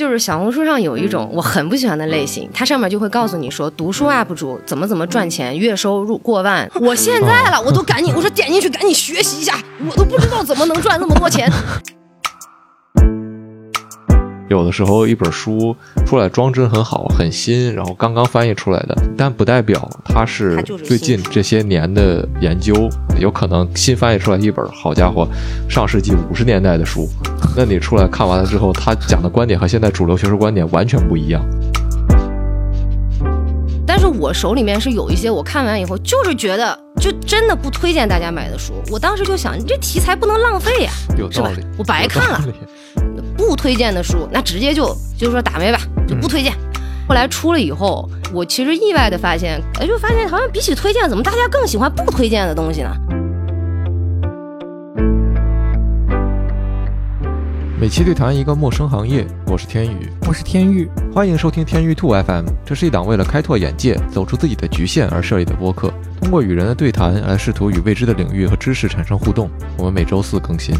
就是小红书上有一种我很不喜欢的类型，它上面就会告诉你说读书 UP 主怎么怎么赚钱，月收入过万。我现在了，我都赶紧我说点进去赶紧学习一下，我都不知道怎么能赚那么多钱。有的时候一本书出来装帧很好，很新，然后刚刚翻译出来的，但不代表它是最近这些年的研究。有可能新翻译出来一本，好家伙，上世纪五十年代的书，那你出来看完了之后，他讲的观点和现在主流学术观点完全不一样。但是我手里面是有一些我看完以后就是觉得就真的不推荐大家买的书。我当时就想，你这题材不能浪费呀、是吧有道理，？我白看了不推荐的书，那直接就就是说打没吧，就不推荐。后来出了以后，我其实意外的发现，哎，就发现好像比起推荐，怎么大家更喜欢不推荐的东西呢？每期对谈一个陌生行业，我是天宇，我是天域，欢迎收听天域兔 FM。这是一档为了开拓眼界、走出自己的局限而设立的播客，通过与人的对谈来试图与未知的领域和知识产生互动。我们每周四更新。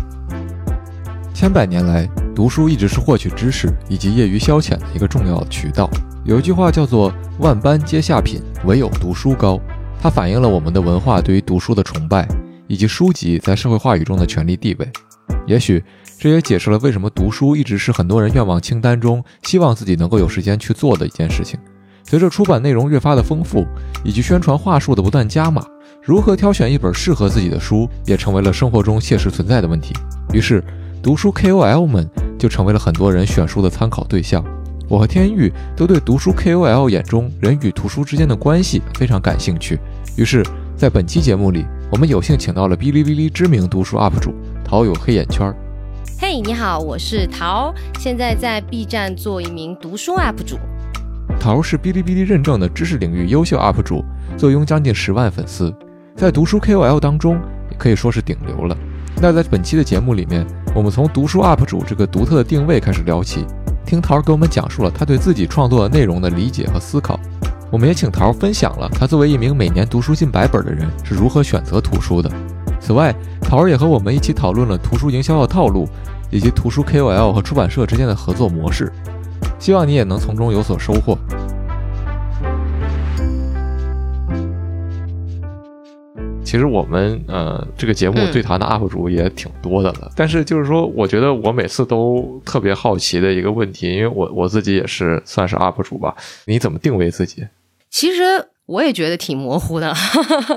千百年来，读书一直是获取知识以及业余消遣的一个重要渠道。有一句话叫做“万般皆下品，唯有读书高”，它反映了我们的文化对于读书的崇拜，以及书籍在社会话语中的权力地位。也许这也解释了为什么读书一直是很多人愿望清单中希望自己能够有时间去做的一件事情。随着出版内容越发的丰富，以及宣传话术的不断加码，如何挑选一本适合自己的书，也成为了生活中切实存在的问题。于是，读书 KOL 们就成为了很多人选书的参考对象。我和天域都对读书 KOL 眼中人与图书之间的关系非常感兴趣。于是，在本期节目里，我们有幸请到了哔哩哔哩知名读书 UP 主陶有黑眼圈儿。嘿、你好，我是陶，现在在 B 站做一名读书 UP 主。陶是哔哩哔哩认证的知识领域优秀 UP 主，坐拥将近十万粉丝，在读书 KOL 当中也可以说是顶流了。那在本期的节目里面，我们从读书 UP 主这个独特的定位开始聊起，听桃儿给我们讲述了他对自己创作的内容的理解和思考。我们也请桃儿分享了他作为一名每年读书近百本的人是如何选择图书的。此外，桃儿也和我们一起讨论了图书营销的套路，以及图书 KOL 和出版社之间的合作模式。希望你也能从中有所收获。其实我们呃这个节目嗯对谈的 UP 主也挺多的了，但是就是说，我觉得我每次都特别好奇的一个问题，因为我我自己也是算是 UP 主吧，你怎么定位自己？其实我也觉得挺模糊的，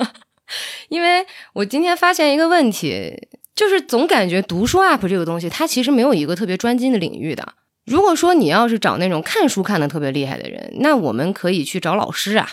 因为我今天发现一个问题，就是总感觉读书 UP 这个东西，它其实没有一个特别专精的领域的。如果说你要是找那种看书看的特别厉害的人，那我们可以去找老师啊；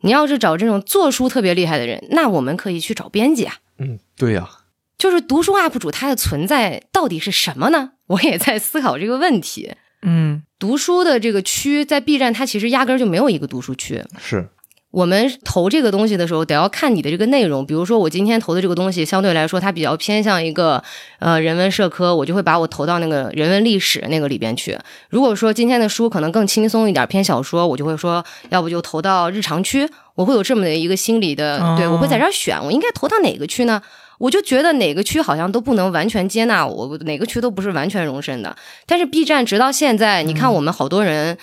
你要是找这种做书特别厉害的人，那我们可以去找编辑啊。嗯，对呀、就是读书 UP 主他的存在到底是什么呢？我也在思考这个问题。嗯读书的这个区在 B 站，它其实压根儿就没有一个读书区。是我们投这个东西的时候，得要看你的这个内容。比如说，我今天投的这个东西，相对来说它比较偏向一个呃人文社科，我就会把我投到那个人文历史那个里边去。如果说今天的书可能更轻松一点，偏小说，我就会说，要不就投到日常区。我会有这么的一个心理的，哦对我会在这儿选，我应该投到哪个区呢？我就觉得哪个区好像都不能完全接纳我，哪个区都不是完全容身的。但是 B 站直到现在，你看我们好多人。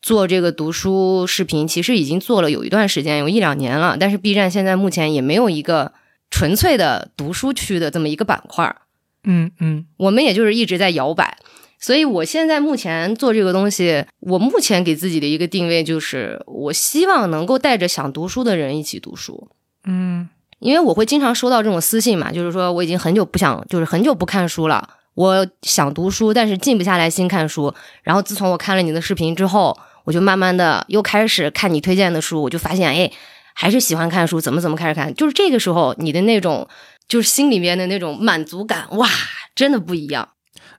做这个读书视频，其实已经做了有一段时间，有一两年了。但是 B 站现在目前也没有一个纯粹的读书区的这么一个板块儿，嗯嗯我们也就是一直在摇摆。所以我现在目前做这个东西，我目前给自己的一个定位就是，我希望能够带着想读书的人一起读书。嗯因为我会经常收到这种私信嘛，就是说我已经很久不想，就是很久不看书了，我想读书，但是静不下来心看书。然后自从我看了你的视频之后，我就慢慢的又开始看你推荐的书，我就发现，哎，还是喜欢看书，怎么怎么开始看，就是这个时候你的那种，就是心里面的那种满足感，哇，真的不一样。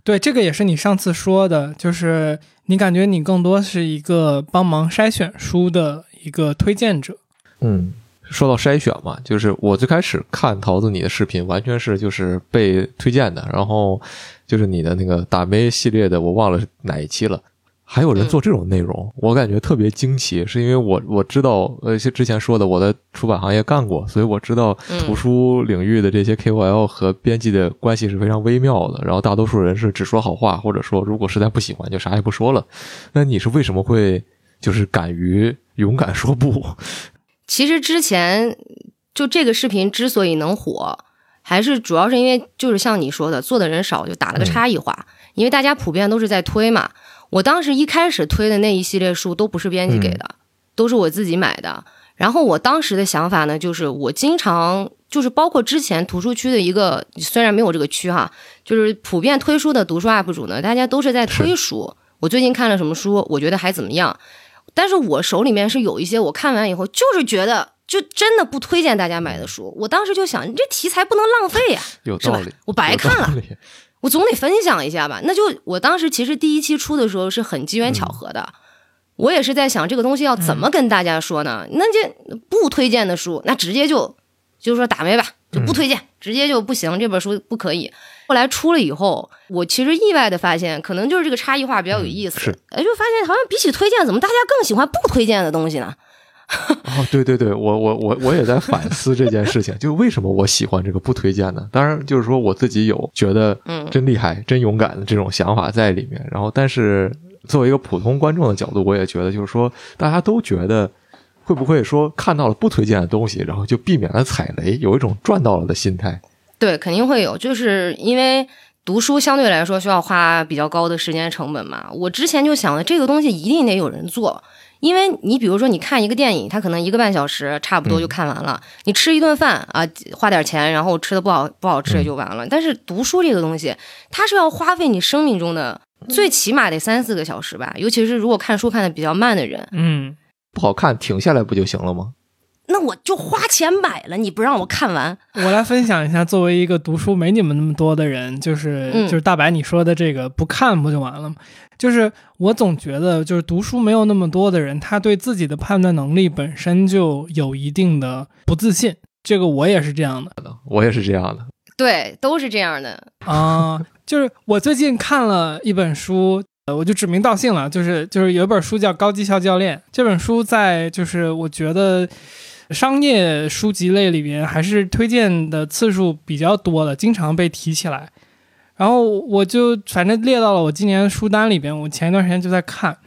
对，这个也是你上次说的，就是你感觉你更多是一个帮忙筛选书的一个推荐者。嗯，说到筛选嘛，就是我最开始看桃子你的视频，完全是就是被推荐的，然后就是你的那个打妹系列的，我忘了是哪一期了。还有人做这种内容，我感觉特别惊奇，是因为我我知道，呃，之前说的我在出版行业干过，所以我知道图书领域的这些 KOL 和编辑的关系是非常微妙的。然后大多数人是只说好话，或者说如果实在不喜欢就啥也不说了。那你是为什么会就是敢于勇敢说不？其实之前就这个视频之所以能火，还是主要是因为就是像你说的，做的人少，就打了个差异化。因为大家普遍都是在推嘛。我当时一开始推的那一系列书都不是编辑给的，都是我自己买的。然后我当时的想法呢，就是我经常就是包括之前图书区的一个，虽然没有这个区哈，就是普遍推书的读书 UP 主呢，大家都是在推书。我最近看了什么书，我觉得还怎么样。但是我手里面是有一些我看完以后就是觉得就真的不推荐大家买的书。我当时就想，你这题材不能浪费呀，是吧？我白看了。我总得分享一下吧，那就我当时其实第一期出的时候是很机缘巧合的，我也是在想这个东西要怎么跟大家说呢？那就不推荐的书，那直接就就是说打没吧，就不推荐，直接就不行，这本书不可以。后来出了以后，我其实意外的发现，可能就是这个差异化比较有意思，哎，就发现好像比起推荐，怎么大家更喜欢不推荐的东西呢？哦，对对对，我我我我也在反思这件事情，就为什么我喜欢这个不推荐呢？当然，就是说我自己有觉得，嗯，真厉害、真勇敢的这种想法在里面。然后，但是作为一个普通观众的角度，我也觉得，就是说大家都觉得，会不会说看到了不推荐的东西，然后就避免了踩雷，有一种赚到了的心态？对，肯定会有，就是因为读书相对来说需要花比较高的时间成本嘛。我之前就想了，这个东西一定得有人做。因为你比如说，你看一个电影，它可能一个半小时差不多就看完了。你吃一顿饭啊，花点钱，然后吃的不好不好吃也就完了。但是读书这个东西，它是要花费你生命中的最起码得三四个小时吧。尤其是如果看书看的比较慢的人，嗯，不好看停下来不就行了吗？那我就花钱买了，你不让我看完。我来分享一下，作为一个读书没你们那么多的人，就是就是大白你说的这个不看不就完了吗？就是我总觉得，就是读书没有那么多的人，他对自己的判断能力本身就有一定的不自信。这个我也是这样的，我也是这样的，对，都是这样的啊。就是我最近看了一本书，呃，我就指名道姓了，就是就是有一本书叫《高绩效教练》，这本书在就是我觉得商业书籍类里边还是推荐的次数比较多的，经常被提起来。然后我就反正列到了我今年的书单里边。我前一段时间就在看，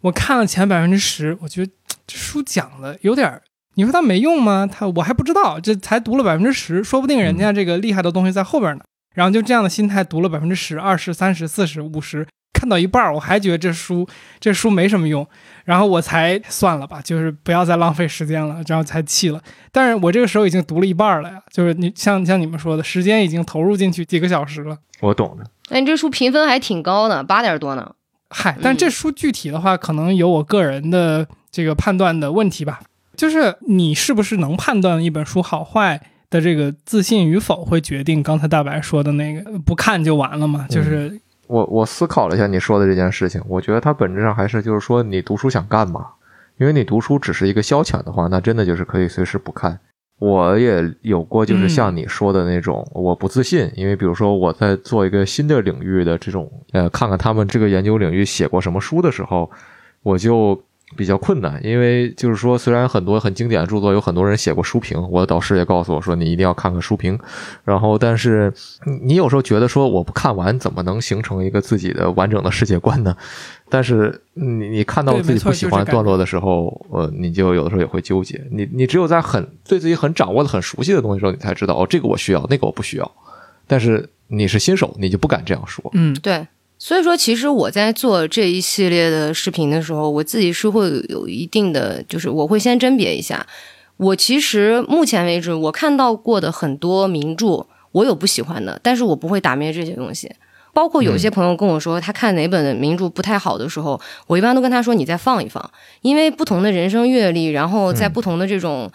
我看了前百分之十，我觉得这书讲的有点儿，你说它没用吗？它我还不知道，这才读了百分之十，说不定人家这个厉害的东西在后边呢。然后就这样的心态读了百分之十、二十、三十、四十、五十。看到一半，我还觉得这书这书没什么用，然后我才算了吧，就是不要再浪费时间了，然后才弃了。但是我这个时候已经读了一半了呀，就是你像像你们说的，时间已经投入进去几个小时了。我懂的。那你这书评分还挺高的，八点多呢。嗨，但这书具体的话，可能有我个人的这个判断的问题吧。就是你是不是能判断一本书好坏的这个自信与否，会决定刚才大白说的那个不看就完了嘛？就是。我我思考了一下你说的这件事情，我觉得它本质上还是就是说你读书想干嘛？因为你读书只是一个消遣的话，那真的就是可以随时不看。我也有过就是像你说的那种，我不自信，因为比如说我在做一个新的领域的这种，呃，看看他们这个研究领域写过什么书的时候，我就。比较困难，因为就是说，虽然很多很经典的著作有很多人写过书评，我的导师也告诉我说，你一定要看看书评。然后，但是你有时候觉得说，我不看完怎么能形成一个自己的完整的世界观呢？但是你你看到自己不喜欢段落的时候，呃，你就有的时候也会纠结。你你只有在很对自己很掌握的很熟悉的东西时候，你才知道哦，这个我需要，那个我不需要。但是你是新手，你就不敢这样说。嗯，对。所以说，其实我在做这一系列的视频的时候，我自己是会有一定的，就是我会先甄别一下。我其实目前为止，我看到过的很多名著，我有不喜欢的，但是我不会打灭这些东西。包括有些朋友跟我说，他看哪本名著不太好的时候，我一般都跟他说：“你再放一放，因为不同的人生阅历，然后在不同的这种。”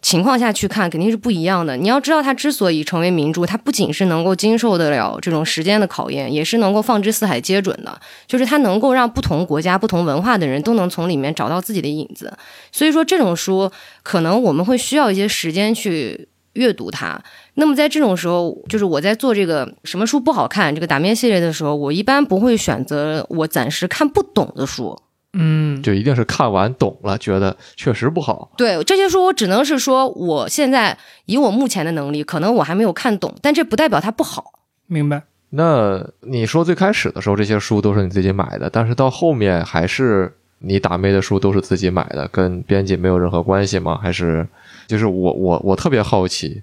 情况下去看肯定是不一样的。你要知道，它之所以成为名著，它不仅是能够经受得了这种时间的考验，也是能够放之四海皆准的。就是它能够让不同国家、不同文化的人都能从里面找到自己的影子。所以说，这种书可能我们会需要一些时间去阅读它。那么在这种时候，就是我在做这个什么书不好看这个打面系列的时候，我一般不会选择我暂时看不懂的书。嗯，就一定是看完懂了，觉得确实不好。对这些书，我只能是说，我现在以我目前的能力，可能我还没有看懂，但这不代表它不好。明白。那你说最开始的时候，这些书都是你自己买的，但是到后面还是你打妹的书都是自己买的，跟编辑没有任何关系吗？还是就是我我我特别好奇，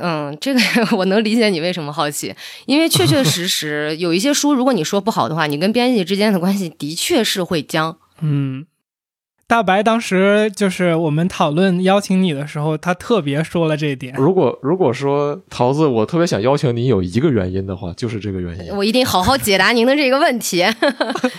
嗯，这个 我能理解你为什么好奇，因为确确实实有一些书，如果你说不好的话，你跟编辑之间的关系的确是会僵。嗯，大白当时就是我们讨论邀请你的时候，他特别说了这一点。如果如果说桃子，我特别想邀请你，有一个原因的话，就是这个原因。我一定好好解答您的这个问题。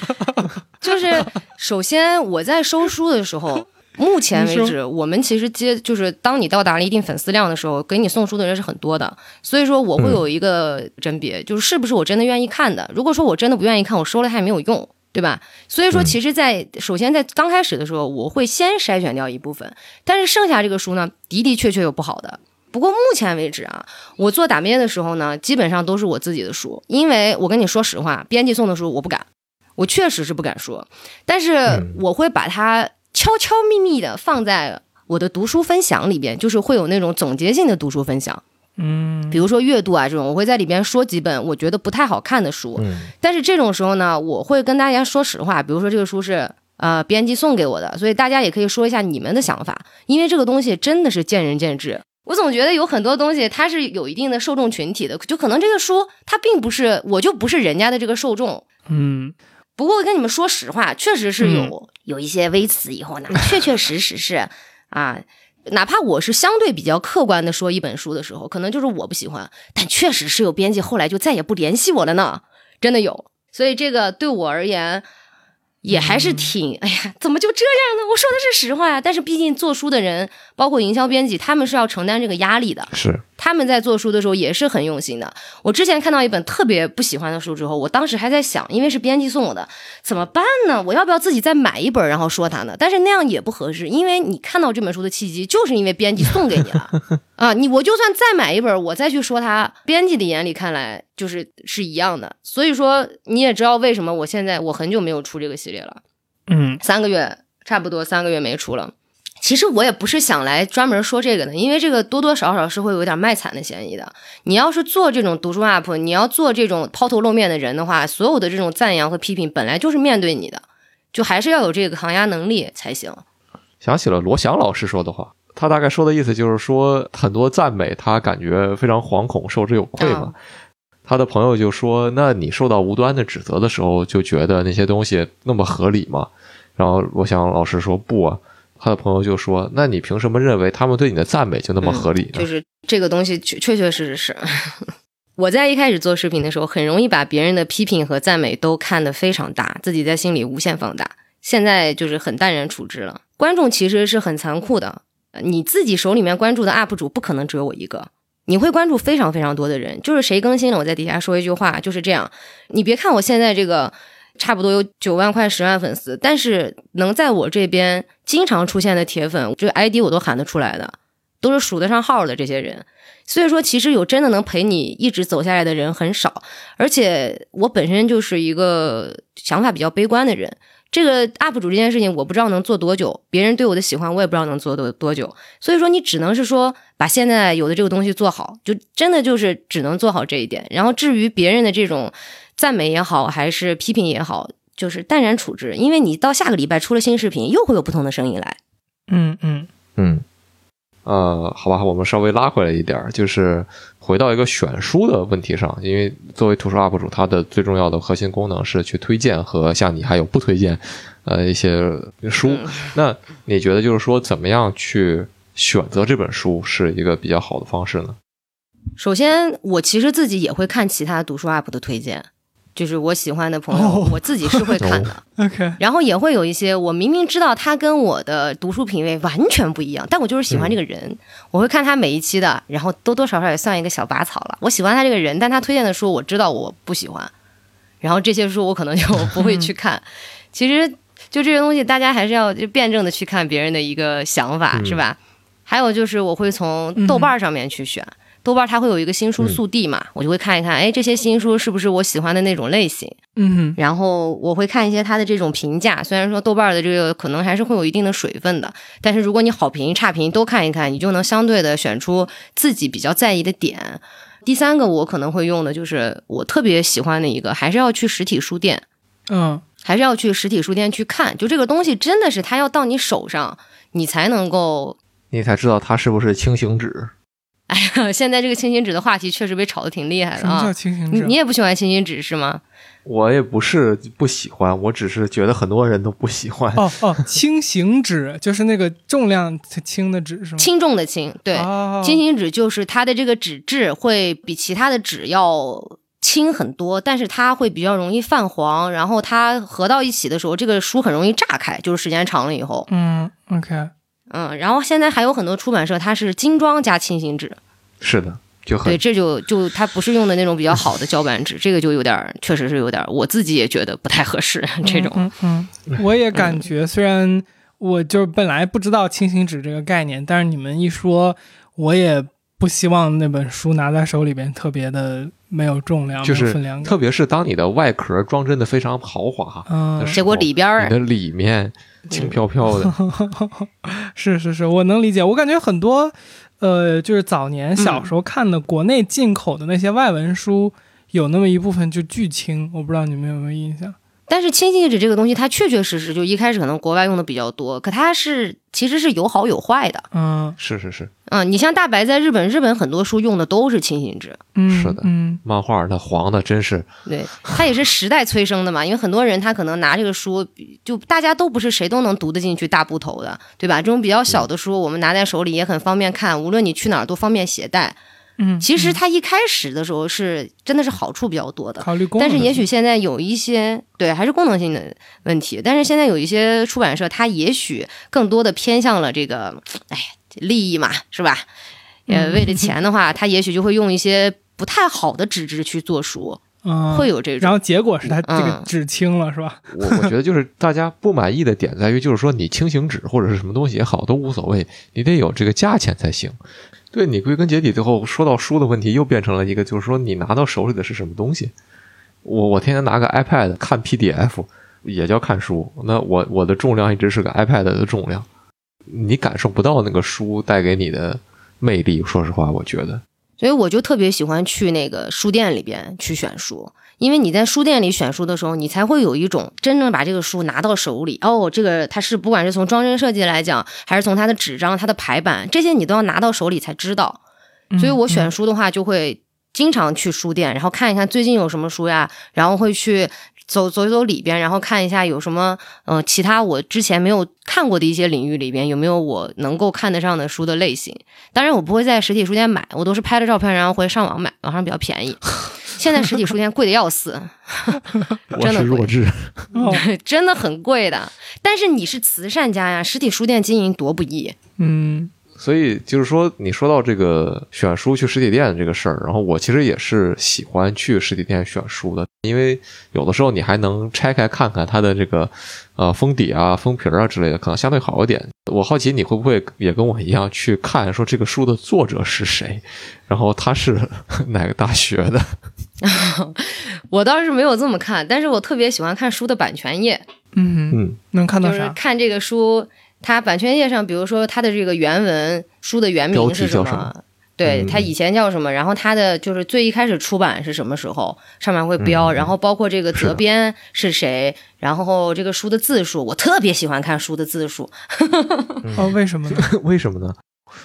就是首先我在收书的时候，目前为止，我们其实接就是当你到达了一定粉丝量的时候，给你送书的人是很多的，所以说我会有一个甄别，就是是不是我真的愿意看的。如果说我真的不愿意看，我收了它也没有用。对吧？所以说，其实，在首先在刚开始的时候，我会先筛选掉一部分，但是剩下这个书呢，的的确确有不好的。不过目前为止啊，我做打面的时候呢，基本上都是我自己的书，因为我跟你说实话，编辑送的书我不敢，我确实是不敢说，但是我会把它悄悄咪咪的放在我的读书分享里边，就是会有那种总结性的读书分享。嗯，比如说阅读啊这种，我会在里边说几本我觉得不太好看的书。嗯，但是这种时候呢，我会跟大家说实话，比如说这个书是呃编辑送给我的，所以大家也可以说一下你们的想法，因为这个东西真的是见仁见智。我总觉得有很多东西它是有一定的受众群体的，就可能这个书它并不是我就不是人家的这个受众。嗯，不过跟你们说实话，确实是有有一些微词以后呢，确确实实是啊。哪怕我是相对比较客观的说一本书的时候，可能就是我不喜欢，但确实是有编辑后来就再也不联系我了呢，真的有。所以这个对我而言。也还是挺，哎呀，怎么就这样呢？我说的是实话呀。但是毕竟做书的人，包括营销编辑，他们是要承担这个压力的。是，他们在做书的时候也是很用心的。我之前看到一本特别不喜欢的书之后，我当时还在想，因为是编辑送我的，怎么办呢？我要不要自己再买一本，然后说他呢？但是那样也不合适，因为你看到这本书的契机，就是因为编辑送给你了啊。你我就算再买一本，我再去说它，编辑的眼里看来就是是一样的。所以说你也知道为什么我现在我很久没有出这个系列了。嗯，三个月差不多三个月没出了。其实我也不是想来专门说这个的，因为这个多多少少是会有点卖惨的嫌疑的。你要是做这种读书 UP，你要做这种抛头露面的人的话，所有的这种赞扬和批评本来就是面对你的，就还是要有这个抗压能力才行。想起了罗翔老师说的话，他大概说的意思就是说，很多赞美他感觉非常惶恐，受之有愧嘛。他的朋友就说：“那你受到无端的指责的时候，就觉得那些东西那么合理吗？”然后罗翔老师说：“不啊。”他的朋友就说：“那你凭什么认为他们对你的赞美就那么合理呢？”就是这个东西确确确实实是。我在一开始做视频的时候，很容易把别人的批评和赞美都看得非常大，自己在心里无限放大。现在就是很淡然处之了。观众其实是很残酷的，你自己手里面关注的 UP 主不可能只有我一个。你会关注非常非常多的人，就是谁更新了，我在底下说一句话，就是这样。你别看我现在这个差不多有九万快十万粉丝，但是能在我这边经常出现的铁粉，这个 ID 我都喊得出来的，都是数得上号的这些人。所以说，其实有真的能陪你一直走下来的人很少，而且我本身就是一个想法比较悲观的人。这个 UP 主这件事情，我不知道能做多久，别人对我的喜欢，我也不知道能做多多久。所以说，你只能是说把现在有的这个东西做好，就真的就是只能做好这一点。然后至于别人的这种赞美也好，还是批评也好，就是淡然处之，因为你到下个礼拜出了新视频，又会有不同的声音来。嗯嗯嗯。呃，好吧，我们稍微拉回来一点儿，就是回到一个选书的问题上。因为作为图书 UP 主，它的最重要的核心功能是去推荐和像你还有不推荐，呃，一些书。那你觉得就是说，怎么样去选择这本书是一个比较好的方式呢？首先，我其实自己也会看其他读书 UP 的推荐。就是我喜欢的朋友，我自己是会看的。OK，然后也会有一些我明明知道他跟我的读书品味完全不一样，但我就是喜欢这个人，我会看他每一期的，然后多多少少也算一个小拔草了。我喜欢他这个人，但他推荐的书我知道我不喜欢，然后这些书我可能就不会去 看。其实就这些东西，大家还是要就辩证的去看别人的一个想法，是吧？还有就是我会从豆瓣上面去选，豆瓣它会有一个新书速递嘛，我就会看一看，哎，这些新书是不是我喜欢的那种类型？嗯然后我会看一些它的这种评价，虽然说豆瓣的这个可能还是会有一定的水分的，但是如果你好评差评都看一看，你就能相对的选出自己比较在意的点。第三个我可能会用的就是我特别喜欢的一个，还是要去实体书店。嗯还是要去实体书店去看，就这个东西真的是它要到你手上，你才能够。你才知道它是不是轻型纸。哎呀，现在这个轻型纸的话题确实被炒得挺厉害的什么叫啊！轻型纸？你你也不喜欢轻型纸是吗？我也不是不喜欢，我只是觉得很多人都不喜欢。哦哦，轻型纸就是那个重量轻的纸是吗？轻重的轻，对，哦轻型纸就是它的这个纸质会比其他的纸要轻很多，但是它会比较容易泛黄，然后它合到一起的时候，这个书很容易炸开，就是时间长了以后，嗯，OK，嗯，然后现在还有很多出版社它是精装加轻型纸，是的，就很对，这就就它不是用的那种比较好的胶版纸，这个就有点儿，确实是有点儿，我自己也觉得不太合适。这种，嗯嗯嗯，我也感觉，虽然我就是本来不知道轻型纸这个概念，但是你们一说，我也不希望那本书拿在手里边特别的没有重量，就是分量感。特别是当你的外壳装帧的非常豪华，嗯结果里边儿你的里面轻飘飘的，是是是，我能理解。我感觉很多，呃，就是早年小时候看的国内进口的那些外文书，有那么一部分就巨轻，我不知道你们有没有印象？但是轻型纸这个东西，它确确实实就一开始可能国外用的比较多，可它是其实是有好有坏的。嗯是是是，嗯，你像大白在日本，日本很多书用的都是轻型纸，嗯，是的嗯漫画那黄的真是对，它也是时代催生的嘛。因为很多人他可能拿这个书，就大家都不是谁都能读得进去大部头的，对吧？这种比较小的书，我们拿在手里也很方便看，无论你去哪儿都方便携带。嗯，其实它一开始的时候是真的是好处比较多的，考虑功能但，是也许现在有一些对还是功能性的问题，但是现在有一些出版社，它也许更多的偏向了这个，哎，利益嘛，是吧？为了钱的话，它也许就会用一些不太好的纸质去做书，嗯会有这种。然后结果是它这个嗯纸轻了，是吧？我我觉得就是大家不满意的点在于，就是说你轻型纸或者是什么东西也好都无所谓，你得有这个价钱才行。对你归根结底，最后说到书的问题，又变成了一个，就是说你拿到手里的是什么东西。我我天天拿个 iPad 看 PDF，也叫看书。那我我的重量一直是个 iPad 的重量，你感受不到那个书带给你的魅力。说实话，我觉得所以我就特别喜欢去那个书店里边去选书，因为你在书店里选书的时候，你才会有一种真正把这个书拿到手里。哦，这个它是不管是从装帧设计来讲，还是从它的纸张、它的排版，这些你都要拿到手里才知道。所以我选书的话，就会经常去书店，然后看一看最近有什么书呀，然后会去走走一走里边，然后看一下有什么呃其他我之前没有看过的一些领域里边有没有我能够看得上的书的类型。当然，我不会在实体书店买，我都是拍了照片，然后会上网买，网上比较便宜。现在实体书店贵的要死，我真的弱智。哦，真的很贵的。但是你是慈善家呀，实体书店经营多不易。嗯所以就是说，你说到这个选书去实体店这个事儿，然后我其实也是喜欢去实体店选书的，因为有的时候你还能拆开看看它的这个呃封底啊、封皮儿啊之类的，可能相对好一点。我好奇你会不会也跟我一样去看说这个书的作者是谁，然后他是 哪个大学的？我倒是没有这么看，但是我特别喜欢看书的版权页，嗯，嗯，能看到啥？看这个书，它版权页上，比如说它的这个原文，书的原名是什么？什么对，嗯它以前叫什么？然后它的就是最一开始出版是什么时候，上面会标，嗯然后包括这个责编是谁，然后这个书的字数，我特别喜欢看书的字数。哦，为什么呢？为什么呢？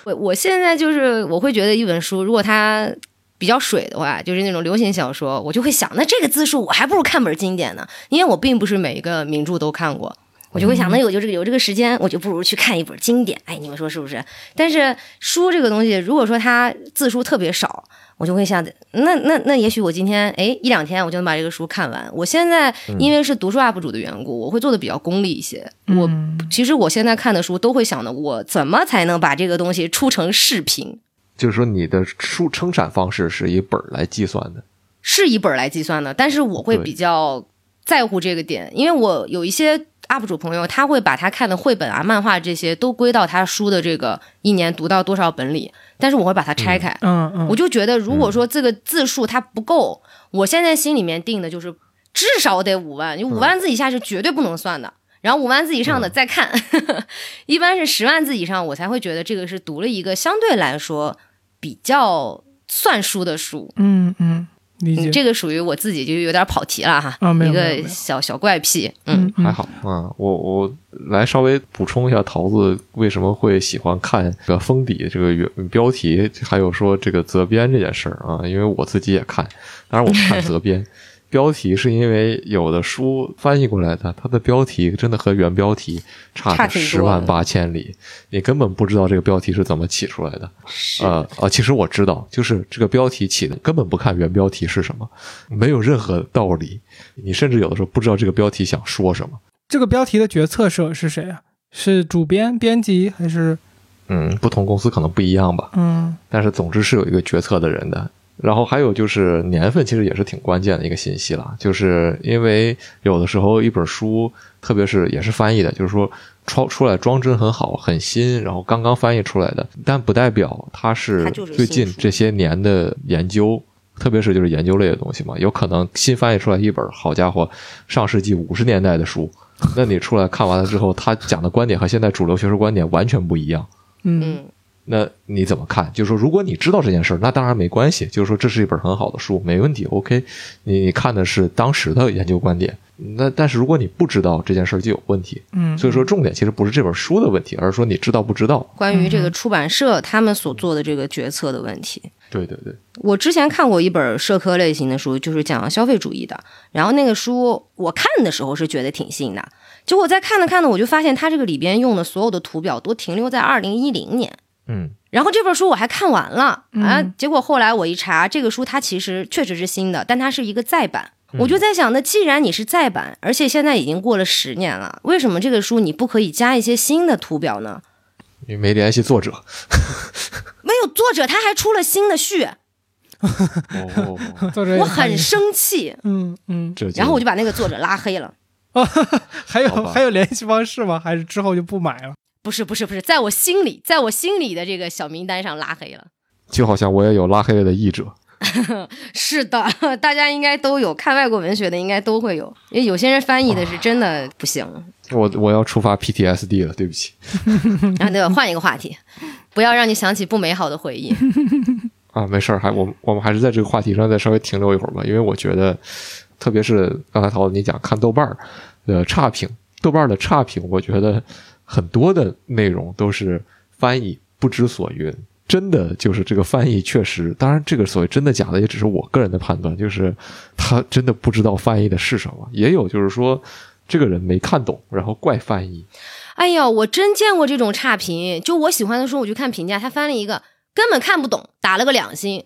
我我现在就是我会觉得一本书，如果它比较水的话，就是那种流行小说，我就会想，那这个字数我还不如看本经典呢，因为我并不是每一个名著都看过。我就会想，那有就这个有这个时间，我就不如去看一本经典。哎，你们说是不是？但是书这个东西，如果说它字数特别少，我就会想，那那那也许我今天哎一两天我就能把这个书看完。我现在因为是读书 UP 主的缘故，我会做的比较功利一些。我嗯其实我现在看的书都会想的，我怎么才能把这个东西出成视频？就是说你的书生产方式是以本儿来计算的。是以本儿来计算的，但是我会比较在乎这个点，因为我有一些 UP 主朋友，他会把他看的绘本啊、漫画这些都归到他书的这个一年读到多少本里，但是我会把它拆开，嗯嗯，我就觉得如果说这个字数它不够，我现在心里面定的就是至少得五万，你五万字以下是绝对不能算的。然后五万字以上的再看，一般是十万字以上，我才会觉得这个是读了一个相对来说比较算书的书。嗯嗯，理解。嗯，这个属于我自己就有点跑题了哈，啊一个小小怪癖。嗯还好啊，我我来稍微补充一下桃子为什么会喜欢看这个封底这个原标题，还有说这个责编这件事儿啊，因为我自己也看，当然我不看责编。标题是因为有的书翻译过来的，它的标题真的和原标题差十万八千里，你根本不知道这个标题是怎么起出来的。是呃啊，其实我知道，就是这个标题起的根本不看原标题是什么，没有任何道理。你甚至有的时候不知道这个标题想说什么。这个标题的决策者是谁啊？是主编、编辑还是？嗯，不同公司可能不一样吧，嗯但是总之是有一个决策的人的。然后还有就是年份，其实也是挺关键的一个信息了，就是因为有的时候一本书，特别是也是翻译的，就是说出出来装帧很好、很新，然后刚刚翻译出来的，但不代表它是最近这些年的研究，特别是就是研究类的东西嘛，有可能新翻译出来一本，好家伙，上世纪五十年代的书，那你出来看完了之后，他讲的观点和现在主流学术观点完全不一样。嗯。嗯那你怎么看？就是说，如果你知道这件事儿，那当然没关系。就是说，这是一本很好的书，没问题。OK，你你看的是当时的研究观点。那但是如果你不知道这件事儿，就有问题。嗯，所以说，重点其实不是这本书的问题，而是说你知道不知道。关于这个出版社他们所做的这个决策的问题。对对对，我之前看过一本社科类型的书，就是讲消费主义的。然后那个书我看的时候是觉得挺新的，结果在看了看呢，我就发现它这个里边用的所有的图表都停留在二零一零年。嗯然后这本书我还看完了啊嗯，结果后来我一查，这个书它其实确实是新的，但它是一个再版。我就在想，那既然你是再版，而且现在已经过了十年了，为什么这个书你不可以加一些新的图表呢？你没联系作者。没有作者，他还出了新的序，哦，作者我很生气。嗯嗯，然后我就把那个作者拉黑了。还有还有联系方式吗？还是之后就不买了？不是不是不是，在我心里，在我心里的这个小名单上拉黑了。就好像我也有拉黑了的译者。是的，大家应该都有看外国文学的，应该都会有，因为有些人翻译的是真的不行。我我要触发 PTSD 了，对不起 啊，对，换一个话题，不要让你想起不美好的回忆。啊，没事儿，还我们我们还是在这个话题上再稍微停留一会儿吧，因为我觉得，特别是刚才陶子你讲看豆瓣儿的差评，豆瓣儿的差评，我觉得很多的内容都是翻译不知所云。真的就是这个翻译确实，当然这个所谓真的假的也只是我个人的判断，就是他真的不知道翻译的是什么，也有就是说这个人没看懂，然后怪翻译。哎呀，我真见过这种差评，就我喜欢的书，我就看评价，他翻了一个根本看不懂，打了个两星，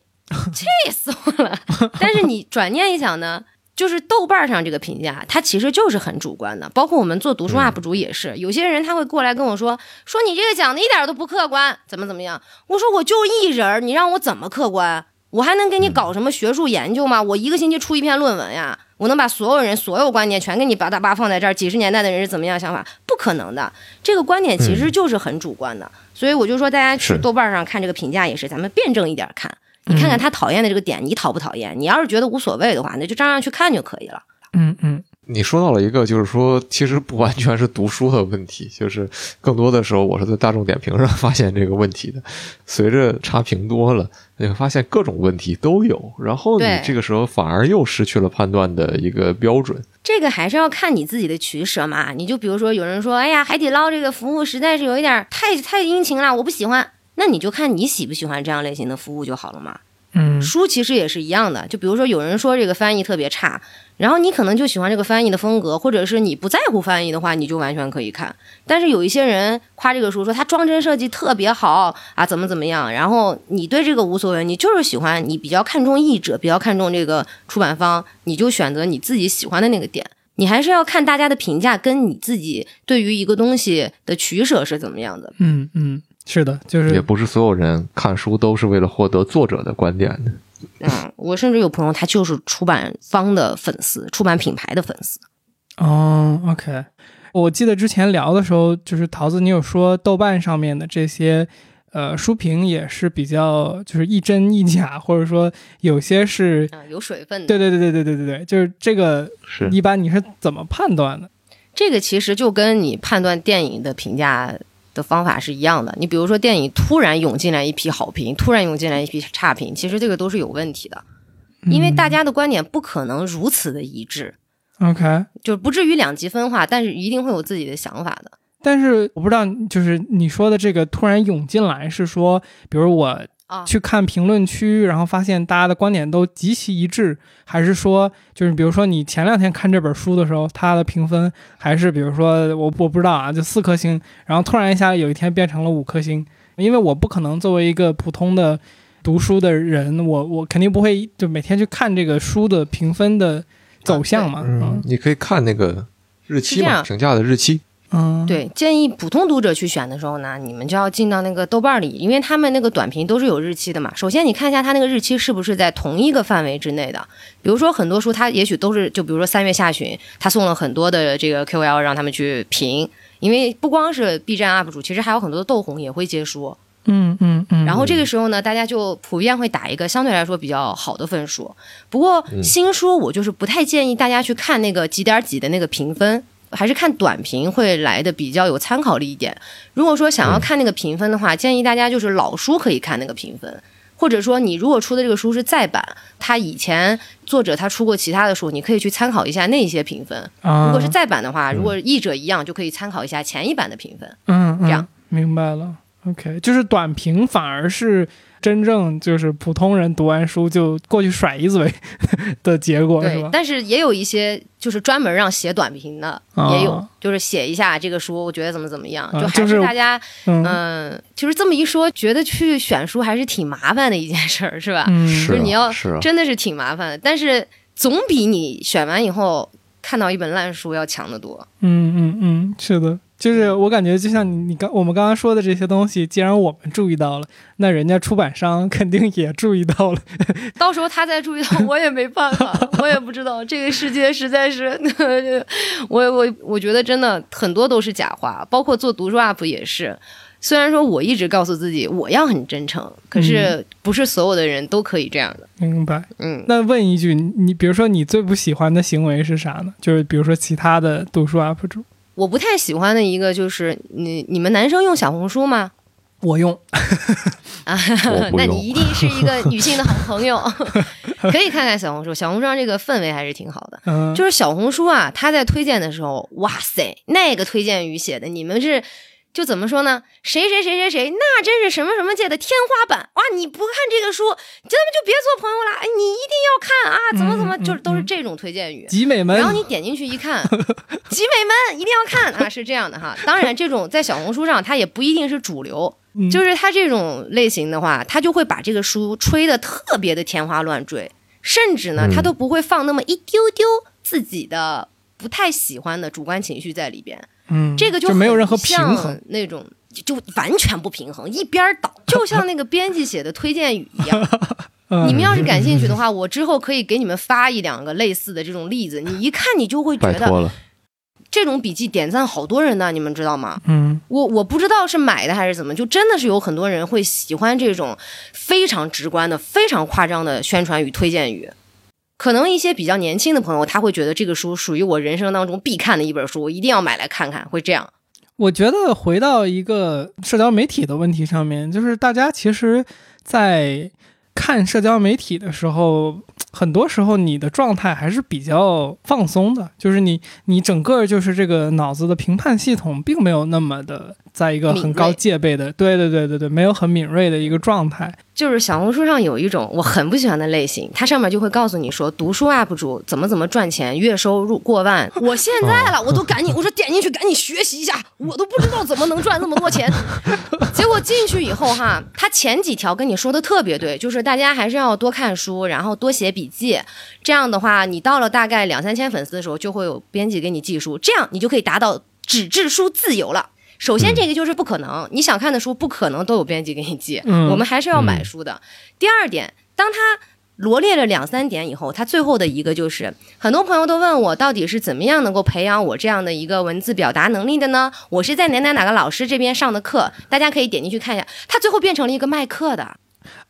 气死我了。但是你转念一想呢，就是豆瓣上这个评价，它其实就是很主观的。包括我们做读书 UP 主也是，有些人他会过来跟我说，说你这个讲的一点都不客观，怎么怎么样。我说我就一人儿，你让我怎么客观？我还能给你搞什么学术研究吗？我一个星期出一篇论文呀，我能把所有人所有观点全给你叭哒叭放在这儿。几十年代的人是怎么样想法？不可能的，这个观点其实就是很主观的。所以我就说，大家去豆瓣上看这个评价也是，咱们辩证一点看，你看看他讨厌的这个点，你讨不讨厌？你要是觉得无所谓的话，那就照样去看就可以了。嗯嗯你说到了一个，就是说，其实不完全是读书的问题，就是更多的时候，我是在大众点评上发现这个问题的。随着差评多了，你会发现各种问题都有，然后你这个时候反而又失去了判断的一个标准。这个还是要看你自己的取舍嘛。你就比如说，有人说，哎呀，海底捞这个服务实在是有一点太太殷勤了，我不喜欢。那你就看你喜不喜欢这样类型的服务就好了嘛。嗯书其实也是一样的，就比如说有人说这个翻译特别差，然后你可能就喜欢这个翻译的风格，或者是你不在乎翻译的话，你就完全可以看。但是有一些人夸这个书说它装帧设计特别好啊，怎么怎么样，然后你对这个无所谓，你就是喜欢，你比较看重译者，比较看重这个出版方，你就选择你自己喜欢的那个点。你还是要看大家的评价，跟你自己对于一个东西的取舍是怎么样的。嗯嗯，是的，就是也不是所有人看书都是为了获得作者的观点的。嗯，我甚至有朋友他就是出版方的粉丝，出版品牌的粉丝。哦，OK。我记得之前聊的时候，就是桃子，你有说豆瓣上面的这些呃书评也是比较就是一真一假，或者说有些是啊、有水分的。对对对对对对对对，就是这个是一般你是怎么判断的？这个其实就跟你判断电影的评价的方法是一样的。你比如说，电影突然涌进来一批好评，突然涌进来一批差评，其实这个都是有问题的，因为大家的观点不可能如此的一致，嗯 OK，就不至于两极分化，但是一定会有自己的想法的。但是我不知道，就是你说的这个突然涌进来，是说，比如我啊。去看评论区，然后发现大家的观点都极其一致，还是说，就是比如说你前两天看这本书的时候，它的评分还是比如说我我不知道啊，就四颗星，然后突然一下有一天变成了五颗星，因为我不可能作为一个普通的读书的人，我我肯定不会就每天去看这个书的评分的走向嘛，嗯，你可以看那个日期嘛，评价的日期。嗯，对，建议普通读者去选的时候呢，你们就要进到那个豆瓣里，因为他们那个短评都是有日期的嘛。首先，你看一下它那个日期是不是在同一个范围之内的。比如说，很多书它也许都是，就比如说三月下旬，他送了很多的这个 QL 让他们去评，因为不光是 B 站 UP 主，其实还有很多的豆红也会接书。嗯嗯嗯，然后这个时候呢，大家就普遍会打一个相对来说比较好的分数。不过新书我就是不太建议大家去看那个几点几的那个评分，还是看短评会来的比较有参考力一点。如果说想要看那个评分的话，建议大家就是老书可以看那个评分。或者说，你如果出的这个书是再版，他以前作者他出过其他的书，你可以去参考一下那些评分。啊如果是再版的话，如果译者一样，就可以参考一下前一版的评分。嗯，嗯这样明白了。OK，就是短评反而是真正就是普通人读完书就过去甩一嘴 的结果，是吧，？对但是也有一些就是专门让写短评的，啊也有，就是写一下这个书，我觉得怎么怎么样，就还啊就是是大家，嗯嗯、就是这么一说，觉得去选书还是挺麻烦的一件事儿，是吧？嗯，是就是你要是啊真的是挺麻烦的，但是总比你选完以后看到一本烂书要强得多。嗯嗯嗯，是的，就是我感觉就像你你刚我们刚刚说的这些东西，既然我们注意到了，那人家出版商 肯定也注意到了。到时候他再注意到，我也没办法，我也不知道。这个世界实在是，我我我觉得真的很多都是假话，包括做读书 UP 也是。虽然说我一直告诉自己我要很真诚，可是不是所有的人都可以这样的。明白。嗯，那问一句，你比如说你最不喜欢的行为是啥呢？就是比如说其他的读书 UP 主，我不太喜欢的一个就是你你们男生用小红书吗？我用，啊那你一定是一个女性的好朋友，可以看看小红书。小红书上这个氛围还是挺好的。嗯、就是小红书啊，他在推荐的时候，哇塞，那个推荐语写的，你们是就怎么说呢？谁谁谁谁谁，那真是什么什么界的天花板哇！你不看这个书，咱们就别做朋友了。哎，你一定要看啊！怎么怎么，就是都是这种推荐语。集美们然后你点进去一看，集美们一定要看啊，是这样的哈。当然，这种在小红书上它也不一定是主流，嗯 就是它这种类型的话，它就会把这个书吹得特别的天花乱坠，甚至呢，嗯它都不会放那么一丢丢自己的不太喜欢的主观情绪在里边。嗯，这个就没有任何平衡。那种。就完全不平衡，一边倒，就像那个编辑写的推荐语一样。嗯你们要是感兴趣的话，我之后可以给你们发一两个类似的这种例子，你一看你就会觉得拜托了，这种笔记点赞好多人呢，你们知道吗？嗯我我不知道是买的还是怎么，就真的是有很多人会喜欢这种非常直观的、非常夸张的宣传语、推荐语。可能一些比较年轻的朋友，他会觉得这个书属于我人生当中必看的一本书，我一定要买来看看，会这样。我觉得回到一个社交媒体的问题上面，就是大家其实，在看社交媒体的时候，很多时候你的状态还是比较放松的，就是你你整个就是这个脑子的评判系统并没有那么的在一个很高戒备的，对对对对对，没有很敏锐的一个状态。就是小红书上有一种我很不喜欢的类型，它上面就会告诉你说，读书 UP 主怎么怎么赚钱，月收入过万。我现在了，我都赶紧，我说点进去赶紧学习一下，我都不知道怎么能赚那么多钱。结果进去以后哈，他前几条跟你说的特别对，就是大家还是要多看书，然后多写笔记。这样的话，你到了大概两三千粉丝的时候，就会有编辑给你寄书，这样你就可以达到纸质书自由了。首先，这个就是不可能，你想看的书不可能都有编辑给你寄，嗯我们还是要买书的。第二点，当他罗列了两三点以后，他最后的一个就是，很多朋友都问我，到底是怎么样能够培养我这样的一个文字表达能力的呢？我是在哪哪哪个老师这边上的课，大家可以点进去看一下。他最后变成了一个卖课的，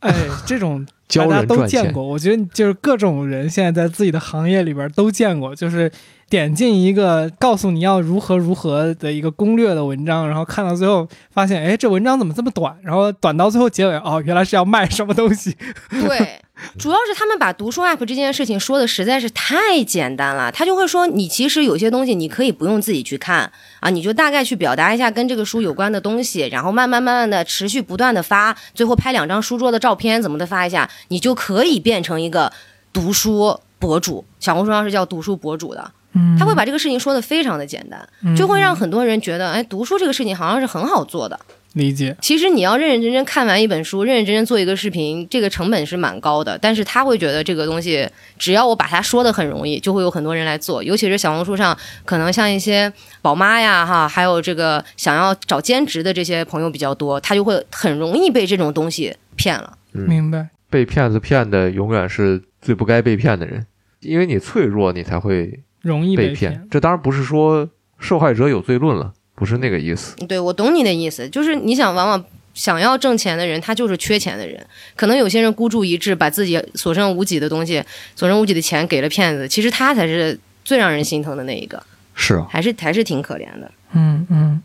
哎，这种 教大家都见过，我觉得就是各种人现在在自己的行业里边都见过，就是点进一个告诉你要如何如何的一个攻略的文章，然后看到最后发现，哎，这文章怎么这么短？然后短到最后结尾，哦，原来是要卖什么东西。对，主要是他们把读书 app 这件事情说的实在是太简单了，他就会说你其实有些东西你可以不用自己去看啊，你就大概去表达一下跟这个书有关的东西，然后慢慢慢慢的持续不断的发，最后拍两张书桌的照片怎么的发一下，你就可以变成一个读书博主。小红书上是叫读书博主的，嗯他会把这个事情说的非常的简单，就会让很多人觉得，哎，读书这个事情好像是很好做的。理解。其实你要认认真真看完一本书，认认真真做一个视频，这个成本是蛮高的。但是他会觉得这个东西，只要我把它说的很容易，就会有很多人来做。尤其是小红书上，可能像一些宝妈呀，哈，还有这个想要找兼职的这些朋友比较多，他就会很容易被这种东西骗了。明白。被骗子骗的永远是最不该被骗的人，因为你脆弱，你才会容易被骗。这当然不是说受害者有罪论了，不是那个意思。对我懂你的意思，就是你想往往想要挣钱的人，他就是缺钱的人。可能有些人孤注一掷，把自己所剩无几的东西、所剩无几的钱给了骗子，其实他才是最让人心疼的那一个，是啊，还是还是挺可怜的。嗯嗯，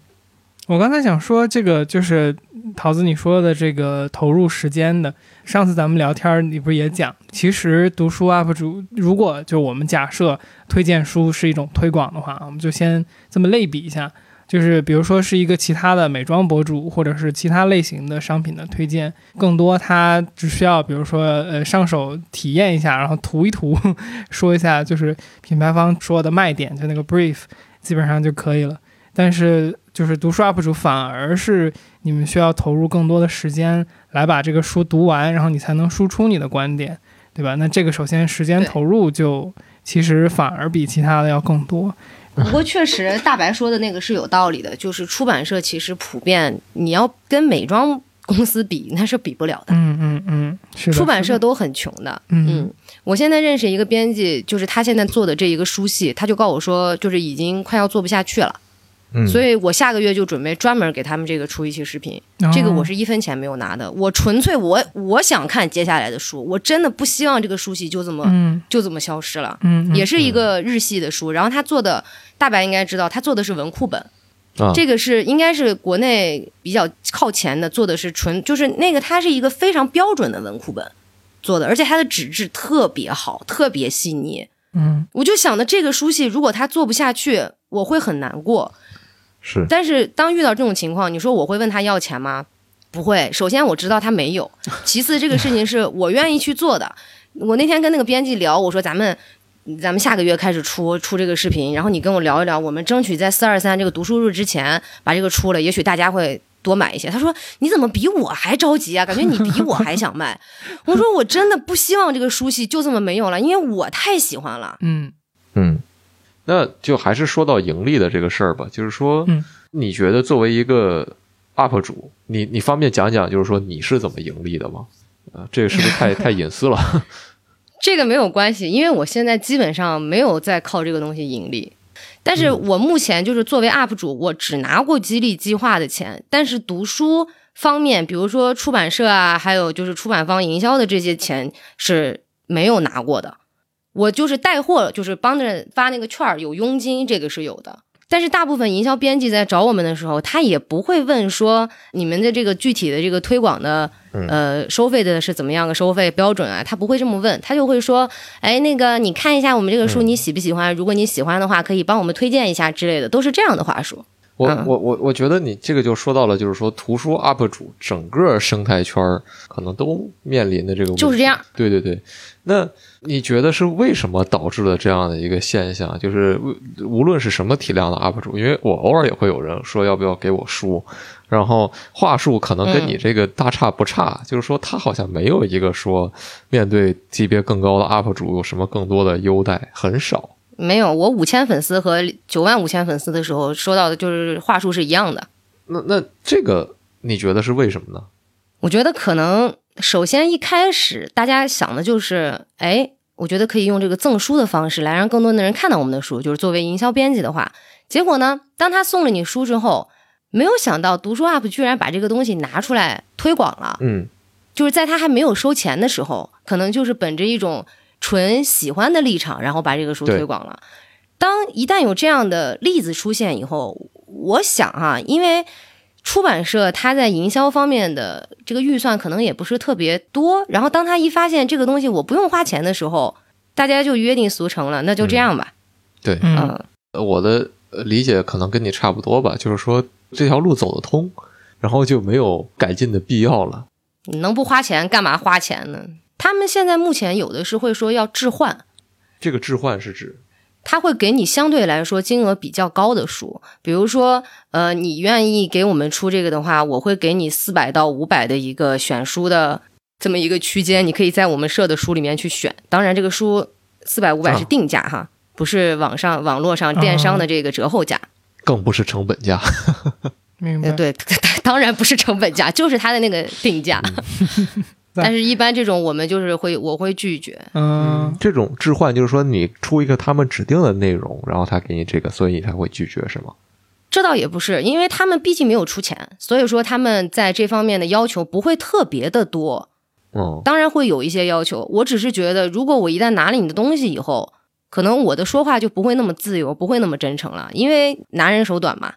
我刚才想说这个就是桃子你说的这个投入时间的。上次咱们聊天儿，你不是也讲，其实读书 UP 主如果就我们假设推荐书是一种推广的话，我们就先这么类比一下，就是比如说是一个其他的美妆博主，或者是其他类型的商品的推荐，更多他只需要比如说呃上手体验一下，然后涂一涂，说一下就是品牌方说的卖点，就那个 brief，基本上就可以了。但是就是读书 UP 主反而是你们需要投入更多的时间来把这个书读完，然后你才能输出你的观点，对吧？那这个首先时间投入就其实反而比其他的要更多。不过 确实，大白说的那个是有道理的，就是出版社其实普遍你要跟美妆公司比，那是比不了的。嗯嗯嗯，是的。出版社都很穷的，嗯我现在认识一个编辑，就是他现在做的这一个书系，他就告我说，就是已经快要做不下去了，嗯，所以我下个月就准备专门给他们这个出一期视频，哦。这个我是一分钱没有拿的，我纯粹我我想看接下来的书，我真的不希望这个书系就这么、嗯。就这么消失了。嗯也是一个日系的书，然后他做的大白应该知道，他做的是文库本，啊，这个是应该是国内比较靠前的，做的是纯就是那个它是一个非常标准的文库本做的，而且它的纸质特别好，特别细腻。嗯。我就想的这个书系如果它做不下去，我会很难过。是但是当遇到这种情况，你说我会问他要钱吗？不会。首先我知道他没有，其次这个事情是我愿意去做的。我那天跟那个编辑聊，我说咱们。咱们下个月开始出出这个视频，然后你跟我聊一聊，我们争取在四二三这个读书日之前把这个出了，也许大家会多买一些。他说你怎么比我还着急啊？感觉你比我还想卖。我说我真的不希望这个书系就这么没有了，因为我太喜欢了。嗯嗯，那就还是说到盈利的这个事儿吧，就是说，嗯你觉得作为一个 UP 主，你你方便讲讲，就是说你是怎么盈利的吗？啊，这个是不是太 太隐私了？这个没有关系，因为我现在基本上没有在靠这个东西盈利。但是我目前就是作为 UP 主，我只拿过激励计划的钱，但是读书方面，比如说出版社啊，还有就是出版方营销的这些钱是没有拿过的。我就是带货，就是帮着发那个券儿，有佣金，这个是有的。但是大部分营销编辑在找我们的时候，他也不会问说你们的这个具体的这个推广的呃收费的是怎么样个收费标准啊，他不会这么问，他就会说，哎，那个你看一下我们这个书你喜不喜欢？如果你喜欢的话，可以帮我们推荐一下之类的，都是这样的话术。我嗯我我我觉得你这个就说到了，就是说图书 UP 主整个生态圈儿可能都面临的这个问题就是这样。对对对，那你觉得是为什么导致了这样的一个现象？就是无无论是什么体量的 UP 主，因为我偶尔也会有人说要不要给我书，然后话术可能跟你这个大差不差，就是说他好像没有一个说面对级别更高的 UP 主有什么更多的优待，很少。没有，我五千粉丝和九万五千粉丝的时候收到的就是话术是一样的。那那这个你觉得是为什么呢？我觉得可能首先一开始大家想的就是，哎，我觉得可以用这个赠书的方式来让更多的人看到我们的书，就是作为营销编辑的话，结果呢，当他送了你书之后，没有想到读书 UP 居然把这个东西拿出来推广了，嗯，就是在他还没有收钱的时候，可能就是本着一种纯喜欢的立场，然后把这个书推广了。当一旦有这样的例子出现以后，我想哈、因为出版社它在营销方面的这个预算可能也不是特别多，然后当他一发现这个东西我不用花钱的时候，大家就约定俗成了，那就这样吧。对，嗯我的呃理解可能跟你差不多吧，就是说这条路走得通，然后就没有改进的必要了。你能不花钱干嘛花钱呢？他们现在目前有的是会说要置换，这个置换是指，他会给你相对来说金额比较高的书，比如说，呃，你愿意给我们出这个的话，我会给你四百到五百的一个选书的这么一个区间，你可以在我们设的书里面去选。当然，这个书四百五百啊是定价哈，不是网上网络上电商的这个折后价。更不是成本价。明白呃，。对，当然不是成本价，就是它的那个定价。但是，一般这种我们就是会，我会拒绝。嗯，这种置换就是说你出一个他们指定的内容，然后他给你这个，所以你才会拒绝，是吗？这倒也不是，因为他们毕竟没有出钱，所以说他们在这方面的要求不会特别的多。嗯，当然会有一些要求，我只是觉得，如果我一旦拿了你的东西以后，可能我的说话就不会那么自由，不会那么真诚了，因为拿人手短嘛。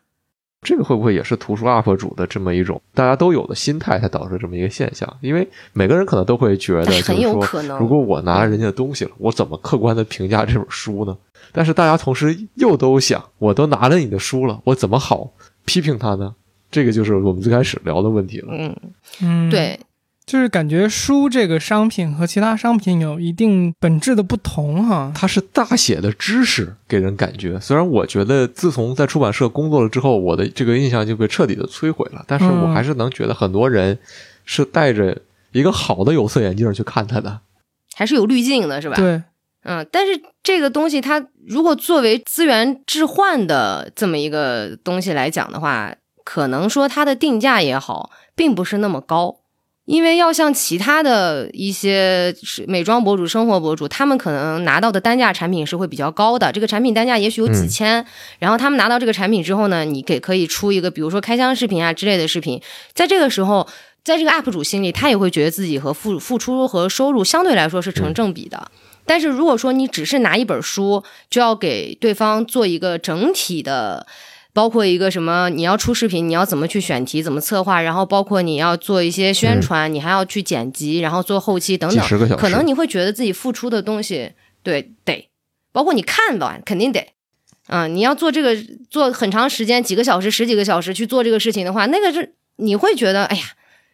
这个会不会也是图书 UP 主的这么一种大家都有的心态，才导致这么一个现象？因为每个人可能都会觉得，就是很有说，可能如果我拿了人家的东西了，我怎么客观的评价这本书呢？但是大家同时又都想，我都拿了你的书了，我怎么好批评他呢？这个就是我们最开始聊的问题了。嗯，嗯，，对，就是感觉书这个商品和其他商品有一定本质的不同哈。它是大写的知识，给人感觉。虽然我觉得自从在出版社工作了之后，我的这个印象就被彻底的摧毁了，但是我嗯还是能觉得很多人是带着一个好的有色眼镜去看它的。还是有滤镜的，是吧？，对，嗯，但是这个东西它如果作为资源置换的这么一个东西来讲的话，可能说它的定价也好，并不是那么高。因为要像其他的一些是美妆博主、生活博主，他们可能拿到的单价产品是会比较高的，这个产品单价也许有几嗯千，然后他们拿到这个产品之后呢，你给可以出一个，比如说开箱视频啊之类的视频，在这个时候，在这个 UP 主心里，他也会觉得自己和付付出和收入相对来说是成正比的。但是如果说你只是拿一本书，就要给对方做一个整体的，包括一个什么，你要出视频，你要怎么去选题，怎么策划，然后包括你要做一些宣传，你还要去剪辑，然后做后期等等，可能你会觉得自己付出的东西，对得，包括你看完肯定得。嗯，你要做这个做很长时间，几个小时、十几个小时去做这个事情的话，那个是你会觉得，哎呀，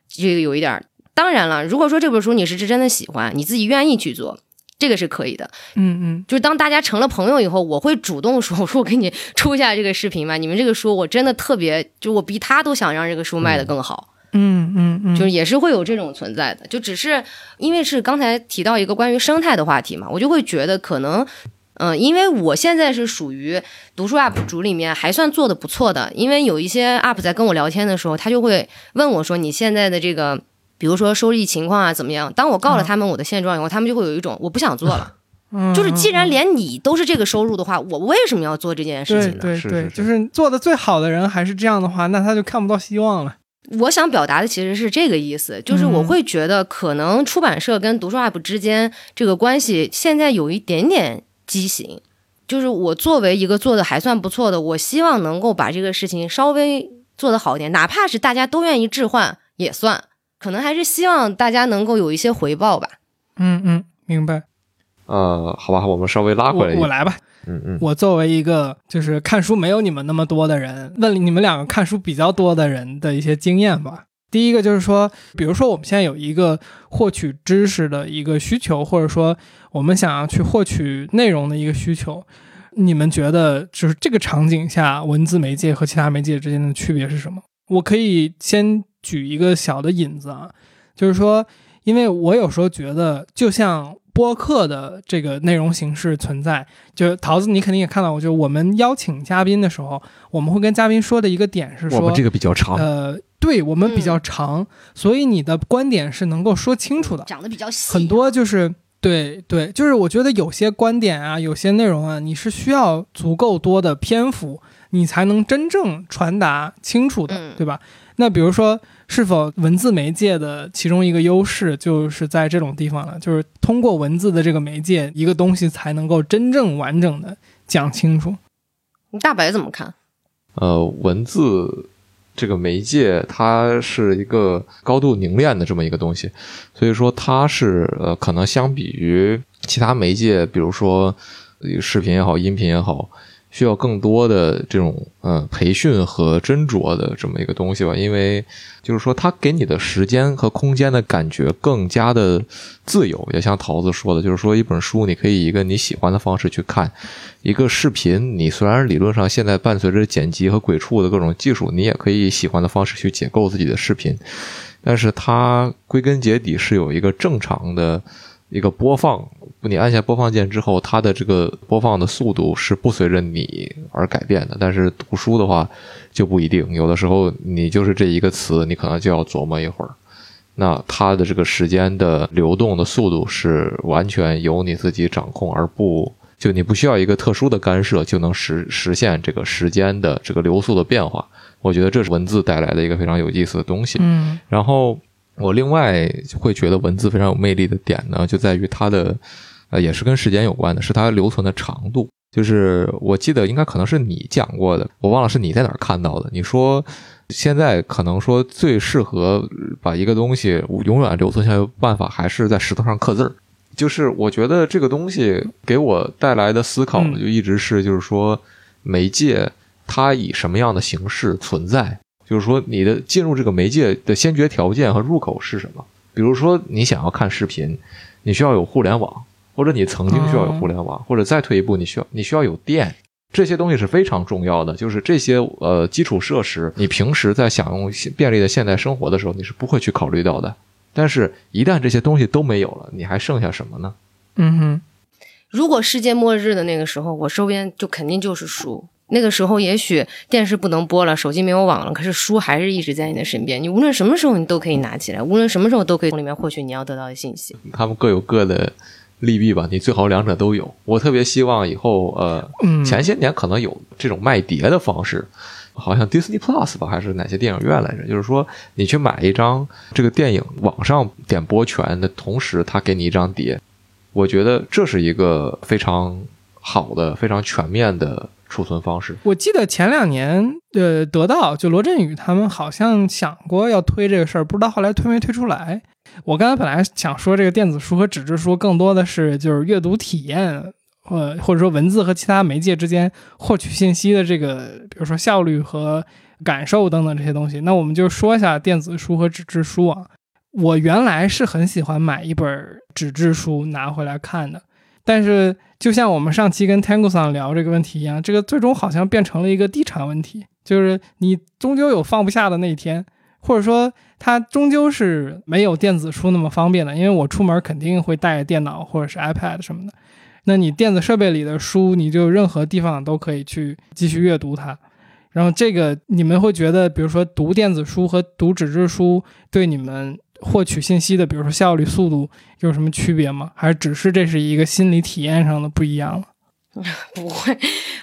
这个有一点儿。当然了，如果说这本书你是真的喜欢，你自己愿意去做，这个是可以的。嗯嗯就是当大家成了朋友以后，我会主动说，我 说我给你出一下这个视频吧，你们这个书我真的特别，就我比他都想让这个书卖得更好。嗯嗯嗯，就是也是会有这种存在的，就只是因为是刚才提到一个关于生态的话题嘛，我就会觉得可能，嗯、因为我现在是属于读书 UP 主里面还算做的不错的，因为有一些 UP 在跟我聊天的时候，他就会问我说你现在的这个。比如说收益情况啊怎么样？当我告了他们我的现状以后，他们就会有一种我不想做了。嗯就是既然连你都是这个收入的话，我为什么要做这件事情呢？是对对，就是做的最好的人还是这样的话，那他就看不到希望了。我想表达的其实是这个意思，就是我会觉得可能出版社跟读书 UP 之间这个关系现在有一点点畸形。就是我作为一个做的还算不错的，我希望能够把这个事情稍微做得好一点，哪怕是大家都愿意置换也算，可能还是希望大家能够有一些回报吧。嗯嗯，明白。呃，好吧，我们稍微拉回来一点。我我来吧。嗯嗯，我作为一个就是看书没有你们那么多的人，问你们两个看书比较多的人的一些经验吧。第一个就是说，比如说我们现在有一个获取知识的一个需求，或者说我们想要去获取内容的一个需求，你们觉得就是这个场景下文字媒介和其他媒介之间的区别是什么？我可以先举一个小的引子啊，就是说，因为我有时候觉得，就像播客的这个内容形式存在。就桃子，你肯定也看到过，就我们邀请嘉宾的时候，我们会跟嘉宾说的一个点是说，我们这个比较长，呃，对我们比较长，所以你的观点是能够说清楚的，讲的比较细，很多就是。对对，就是我觉得有些观点啊，有些内容啊，你是需要足够多的篇幅，你才能真正传达清楚的，嗯对吧？那比如说，是否文字媒介的其中一个优势就是在这种地方了，就是通过文字的这个媒介，一个东西才能够真正完整的讲清楚。你大白怎么看？呃，文字这个媒介，它是一个高度凝练的这么一个东西，所以说它是呃，可能相比于其他媒介，比如说呃视频也好，音频也好，需要更多的这种呃培训和斟酌的这么一个东西吧，因为就是说它给你的时间和空间的感觉更加的自由，也像桃子说的，就是说一本书你可以一个你喜欢的方式去看，一个视频你虽然理论上现在伴随着剪辑和鬼畜的各种技术，你也可以喜欢的方式去解构自己的视频，但是它归根结底是有一个正常的一个播放，你按下播放键之后，它的这个播放的速度是不随着你而改变的。但是读书的话就不一定，有的时候你就是这一个词，你可能就要琢磨一会儿。那它的这个时间的流动的速度是完全由你自己掌控，而不就你不需要一个特殊的干涉就能实实现这个时间的这个流速的变化。我觉得这是文字带来的一个非常有意思的东西。嗯然后我另外会觉得文字非常有魅力的点呢，就在于它的，呃，也是跟时间有关的，是它留存的长度。就是我记得应该可能是你讲过的，我忘了是你在哪儿看到的。你说现在可能说最适合把一个东西永远留存下来的办法，还是在石头上刻字儿。就是我觉得这个东西给我带来的思考嗯就一直是，就是说媒介它以什么样的形式存在，就是说你的进入这个媒介的先决条件和入口是什么？比如说你想要看视频，你需要有互联网，或者你曾经需要有互联网，或者再退一步，你需要你需要有电。这些东西是非常重要的，就是这些呃基础设施，你平时在享用便利的现代生活的时候，你是不会去考虑到的。但是，一旦这些东西都没有了，你还剩下什么呢？嗯哼，如果世界末日的那个时候，我周边就肯定就是书。那个时候，也许电视不能播了，手机没有网了，可是书还是一直在你的身边。你无论什么时候，你都可以拿起来，无论什么时候都可以从里面获取你要得到的信息。他们各有各的利弊吧，你最好两者都有。我特别希望以后，呃，嗯前些年可能有这种卖碟的方式，好像 Disney Plus 吧，还是哪些电影院来着？就是说，你去买一张这个电影网上点播权的同时，他给你一张碟。我觉得这是一个非常好的、非常全面的储存方式。我记得前两年，呃，得到就罗振宇他们好像想过要推这个事儿，不知道后来推没推出来。我刚才本来想说这个电子书和纸质书更多的是就是阅读体验，呃，或者说文字和其他媒介之间获取信息的这个，比如说效率和感受等等这些东西。那我们就说一下电子书和纸质书啊。我原来是很喜欢买一本纸质书拿回来看的，但是就像我们上期跟 Tango 桑聊这个问题一样，这个最终好像变成了一个地产问题，就是你终究有放不下的那一天，或者说它终究是没有电子书那么方便的，因为我出门肯定会带电脑或者是 iPad 什么的。那你电子设备里的书，你就任何地方都可以去继续阅读它。然后这个你们会觉得，比如说读电子书和读纸质书对你们获取信息的，比如说效率、速度有什么区别吗？还是只是这是一个心理体验上的不一样了？不会，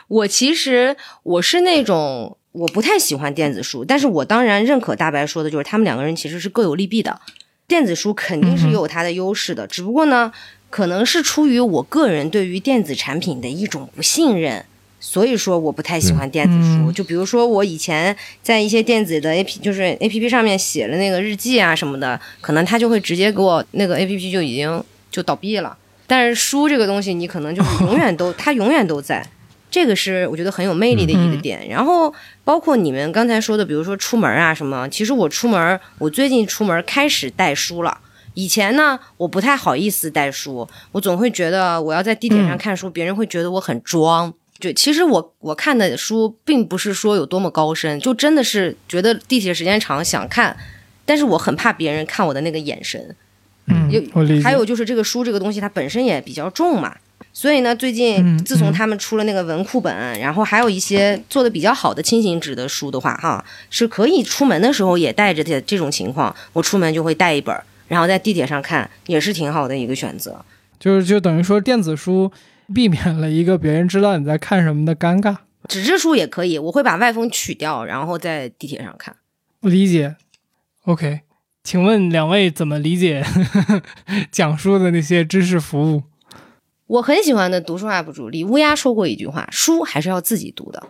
我其实我是那种我不太喜欢电子书，但是我当然认可大白说的，就是他们两个人其实是各有利弊的。电子书肯定是有它的优势的，只不过呢，可能是出于我个人对于电子产品的一种不信任。所以说我不太喜欢电子书，嗯就比如说我以前在一些电子的 A P 就是 A P P 上面写了那个日记啊什么的，可能它就会直接给我那个 A P P 就已经就倒闭了。但是书这个东西，你可能就是永远都 它永远都在，这个是我觉得很有魅力的一个点。然后包括你们刚才说的，比如说出门啊什么，其实我出门，我最近出门开始带书了。以前呢，我不太好意思带书，我总会觉得我要在地铁上看书，别人会觉得我很装。对，其实我我看的书并不是说有多么高深，就真的是觉得地铁时间长想看，但是我很怕别人看我的那个眼神。嗯有。还有就是这个书这个东西它本身也比较重嘛，所以呢，最近嗯自从嗯他们出了那个文库本，然后还有一些做的比较好的轻型纸的书的话，哈，是可以出门的时候也带着的。这种情况，我出门就会带一本，然后在地铁上看，也是挺好的一个选择。就是就等于说电子书避免了一个别人知道你在看什么的尴尬。纸质书也可以，我会把外封取掉，然后在地铁上看。我理解。OK，请问两位怎么理解 讲述的那些知识服务？我很喜欢的读书 UP 主李乌鸦说过一句话：“书还是要自己读的。”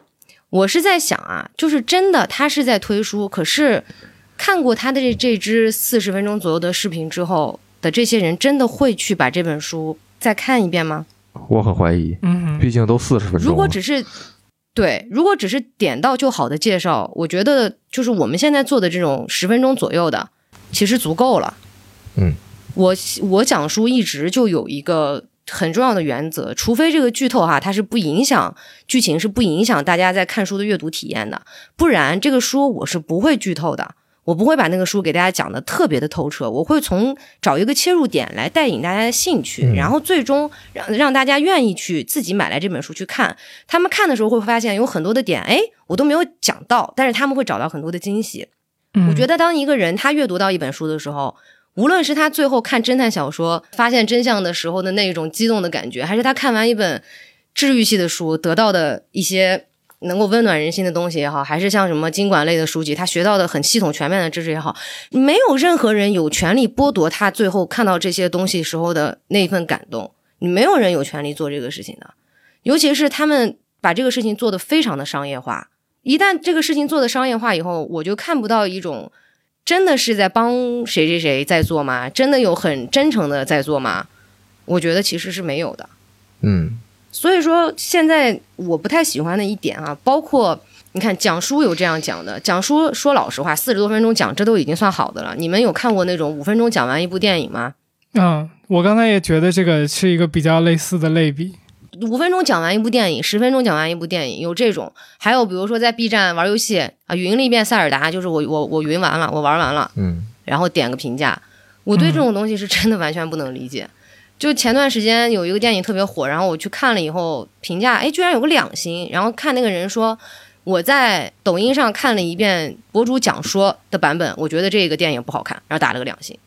我是在想啊，就是真的他是在推书，可是看过他的这这支四十分钟左右的视频之后的这些人，真的会去把这本书再看一遍吗？我很怀疑，嗯毕竟都四十分钟。如果只是对，如果只是点到就好的介绍，我觉得就是我们现在做的这种十分钟左右的，其实足够了。嗯，我我讲书一直就有一个很重要的原则，除非这个剧透哈，它是不影响剧情，是不影响大家在看书的阅读体验的，不然这个书我是不会剧透的。我不会把那个书给大家讲的特别的透彻，我会从找一个切入点来带引大家的兴趣，嗯然后最终让让大家愿意去自己买来这本书去看。他们看的时候会发现有很多的点，哎，我都没有讲到，但是他们会找到很多的惊喜。嗯，我觉得当一个人他阅读到一本书的时候，无论是他最后看侦探小说发现真相的时候的那种激动的感觉，还是他看完一本治愈系的书得到的一些能够温暖人心的东西也好，还是像什么经管类的书籍，他学到的很系统全面的知识也好，没有任何人有权利剥夺他最后看到这些东西时候的那一份感动。你没有人有权利做这个事情的，尤其是他们把这个事情做得非常的商业化。一旦这个事情做的商业化以后，我就看不到一种真的是在帮谁谁谁在做吗？真的有很真诚的在做吗？我觉得其实是没有的。嗯所以说，现在我不太喜欢的一点啊，包括你看讲书有这样讲的，讲书说老实话，四十多分钟讲，这都已经算好的了。你们有看过那种五分钟讲完一部电影吗？嗯，我刚才也觉得这个是一个比较类似的类比。五分钟讲完一部电影，十分钟讲完一部电影，有这种。还有比如说在 B 站玩游戏啊，云了一遍塞尔达，就是我我我云完了，我玩完了，嗯然后点个评价。我对这种东西是真的完全不能理解。就前段时间有一个电影特别火，然后我去看了以后，评价哎居然有个两星，然后看那个人说我在抖音上看了一遍博主讲说的版本，我觉得这个电影不好看，然后打了个两星，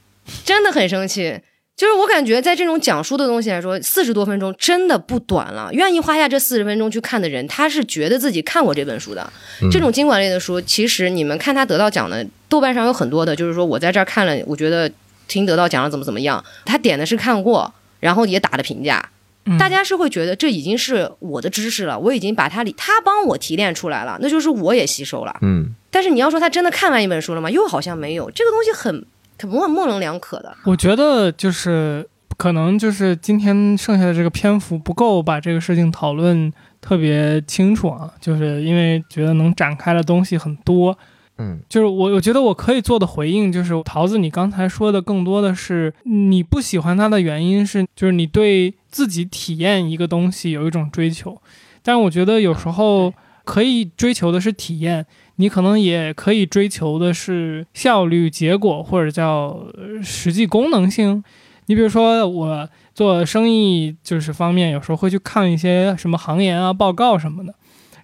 真的很生气。就是我感觉在这种讲述的东西来说，四十多分钟真的不短了。愿意花下这四十分钟去看的人，他是觉得自己看过这本书的。嗯这种经管类的书，其实你们看他得到奖的，豆瓣上有很多的，就是说我在这儿看了，我觉得听得到奖了怎么怎么样，他点的是看过，然后也打了评价。嗯大家是会觉得这已经是我的知识了，我已经把它里他帮我提炼出来了，那就是我也吸收了。嗯但是你要说他真的看完一本书了吗？又好像没有，这个东西很很模模棱两可的。我觉得就是可能就是今天剩下的这个篇幅不够把这个事情讨论特别清楚啊，就是因为觉得能展开的东西很多。嗯就是我我觉得我可以做的回应就是桃子，你刚才说的更多的是你不喜欢它的原因是就是你对自己体验一个东西有一种追求，但我觉得有时候可以追求的是体验，你可能也可以追求的是效率、结果或者叫实际功能性。你比如说我做生意就是方面，有时候会去看一些什么行研啊报告什么的。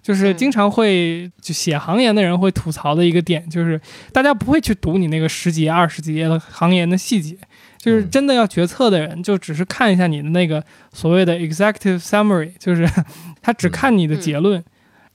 就是嗯经常会就写行研的人会吐槽的一个点，就是大家不会去读你那个十几页、二十几页的行研的细节，就是嗯真的要决策的人，就只是看一下你的那个所谓的 executive summary，就是他只看你的结论。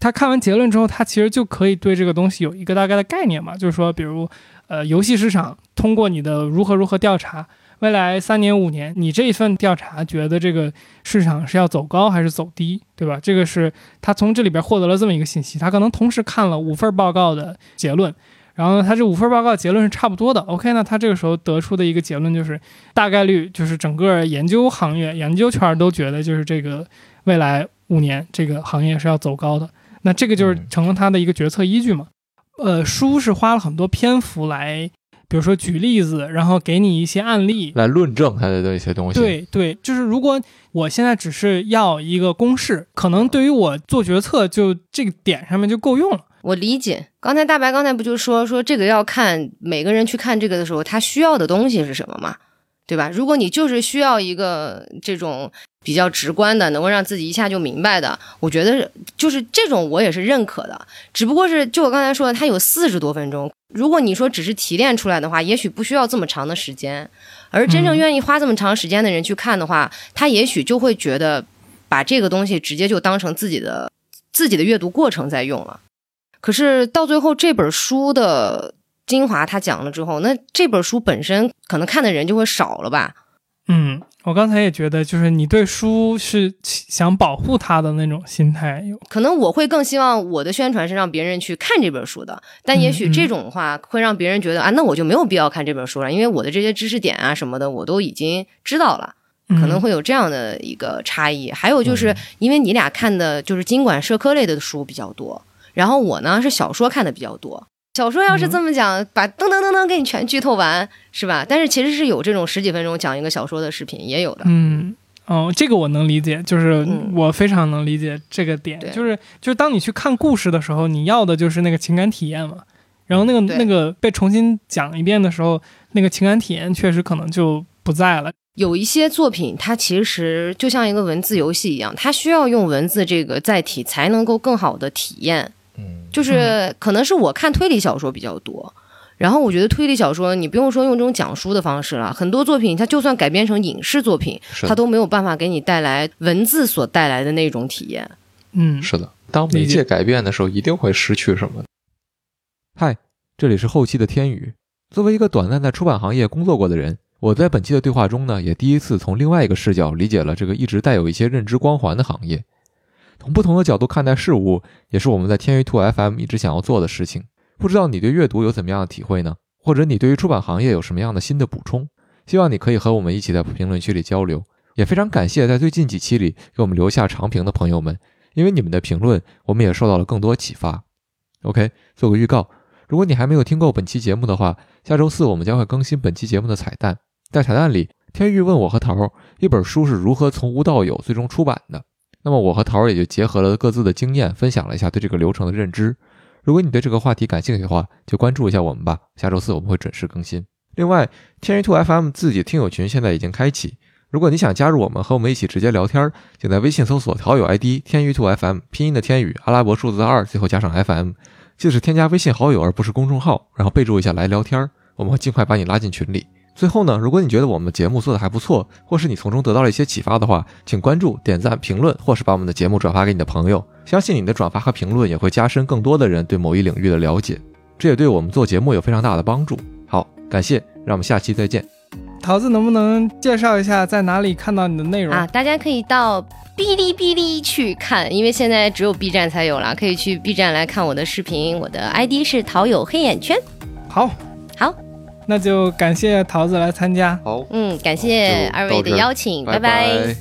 他看完结论之后，他其实就可以对这个东西有一个大概的概念嘛，就是说，比如呃，游戏市场通过你的如何如何调查，未来三年五年，你这一份调查觉得这个市场是要走高还是走低，对吧？这个是他从这里边获得了这么一个信息，他可能同时看了五份报告的结论，然后，他这五份报告结论是差不多的。OK，那他这个时候得出的一个结论就是，大概率就是整个研究行业、研究圈都觉得就是这个未来五年这个行业是要走高的。那这个就是嗯成了他的一个决策依据嘛。呃，书是花了很多篇幅来，比如说举例子，然后给你一些案例，来论证它的一些东西。，对对，就是如果我现在只是要一个公式，可能对于我做决策就这个点上面就够用了。我理解，刚才大白刚才不就说说这个要看每个人去看这个的时候，他需要的东西是什么嘛？对吧？如果你就是需要一个这种比较直观的，能够让自己一下就明白的，我觉得就是这种我也是认可的。只不过是就我刚才说的，它有四十多分钟，如果你说只是提炼出来的话，也许不需要这么长的时间。而真正愿意花这么长时间的人去看的话，他也许就会觉得把这个东西直接就当成自己的自己的阅读过程在用了。可是到最后这本书的精华他讲了之后，那这本书本身可能看的人就会少了吧？嗯，我刚才也觉得，就是你对书是想保护它的那种心态。可能我会更希望我的宣传是让别人去看这本书的，但也许这种话会让别人觉得啊，那我就没有必要看这本书了，因为我的这些知识点啊什么的我都已经知道了，可能会有这样的一个差异。还有就是因为你俩看的就是经管社科类的书比较多，然后我呢是小说看的比较多。小说要是这么讲，把噔噔噔噔给你全剧透完，是吧？但是其实是有这种十几分钟讲一个小说的视频，也有的。嗯，哦，这个我能理解，就是我非常能理解这个点，就是就是当你去看故事的时候，你要的就是那个情感体验嘛。然后那个那个被重新讲一遍的时候，那个情感体验确实可能就不在了。有一些作品，它其实就像一个文字游戏一样，它需要用文字这个载体，才能够更好的体验。就是可能是我看推理小说比较多，然后我觉得推理小说你不用说用这种讲书的方式了，很多作品它就算改编成影视作品，它都没有办法给你带来文字所带来的那种体验。嗯，是的，当媒介改变的时候，一定会失去什么。嗨，这里是后期的天宇。作为一个短暂在出版行业工作过的人，我在本期的对话中呢，也第一次从另外一个视角理解了这个一直带有一些认知光环的行业。从不同的角度看待事物，也是我们在天娱兔 FM 一直想要做的事情。不知道你对阅读有怎么样的体会呢？或者你对于出版行业有什么样的新的补充？希望你可以和我们一起在评论区里交流。也非常感谢在最近几期里给我们留下长评的朋友们，因为你们的评论，我们也受到了更多启发。OK，做个预告，如果你还没有听够本期节目的话，下周四我们将会更新本期节目的彩蛋。在彩蛋里，天域问我和桃儿，一本书是如何从无到有最终出版的。那么我和桃儿也就结合了各自的经验，分享了一下对这个流程的认知。如果你对这个话题感兴趣的话，就关注一下我们吧。下周四我们会准时更新。另外，天娱兔 FM 自己听友群现在已经开启，如果你想加入我们，和我们一起直接聊天，请在微信搜索好友 ID“ 天娱兔 FM”，拼音的天宇，阿拉伯数字二，最后加上 FM，记得是添加微信好友而不是公众号，然后备注一下来聊天，我们会尽快把你拉进群里。最后呢，如果你觉得我们的节目做的还不错，或是你从中得到了一些启发的话，请关注、点赞、评论，或是把我们的节目转发给你的朋友。相信你的转发和评论也会加深更多的人对某一领域的了解，这也对我们做节目有非常大的帮助。好，感谢，让我们下期再见。桃子能不能介绍一下在哪里看到你的内容啊？大家可以到哔哩哔哩去看，因为现在只有 B 站才有了，可以去 B 站来看我的视频。我的 ID 是桃友黑眼圈。好。那就感谢桃子来参加，好，嗯，感谢二位的邀请，拜。拜。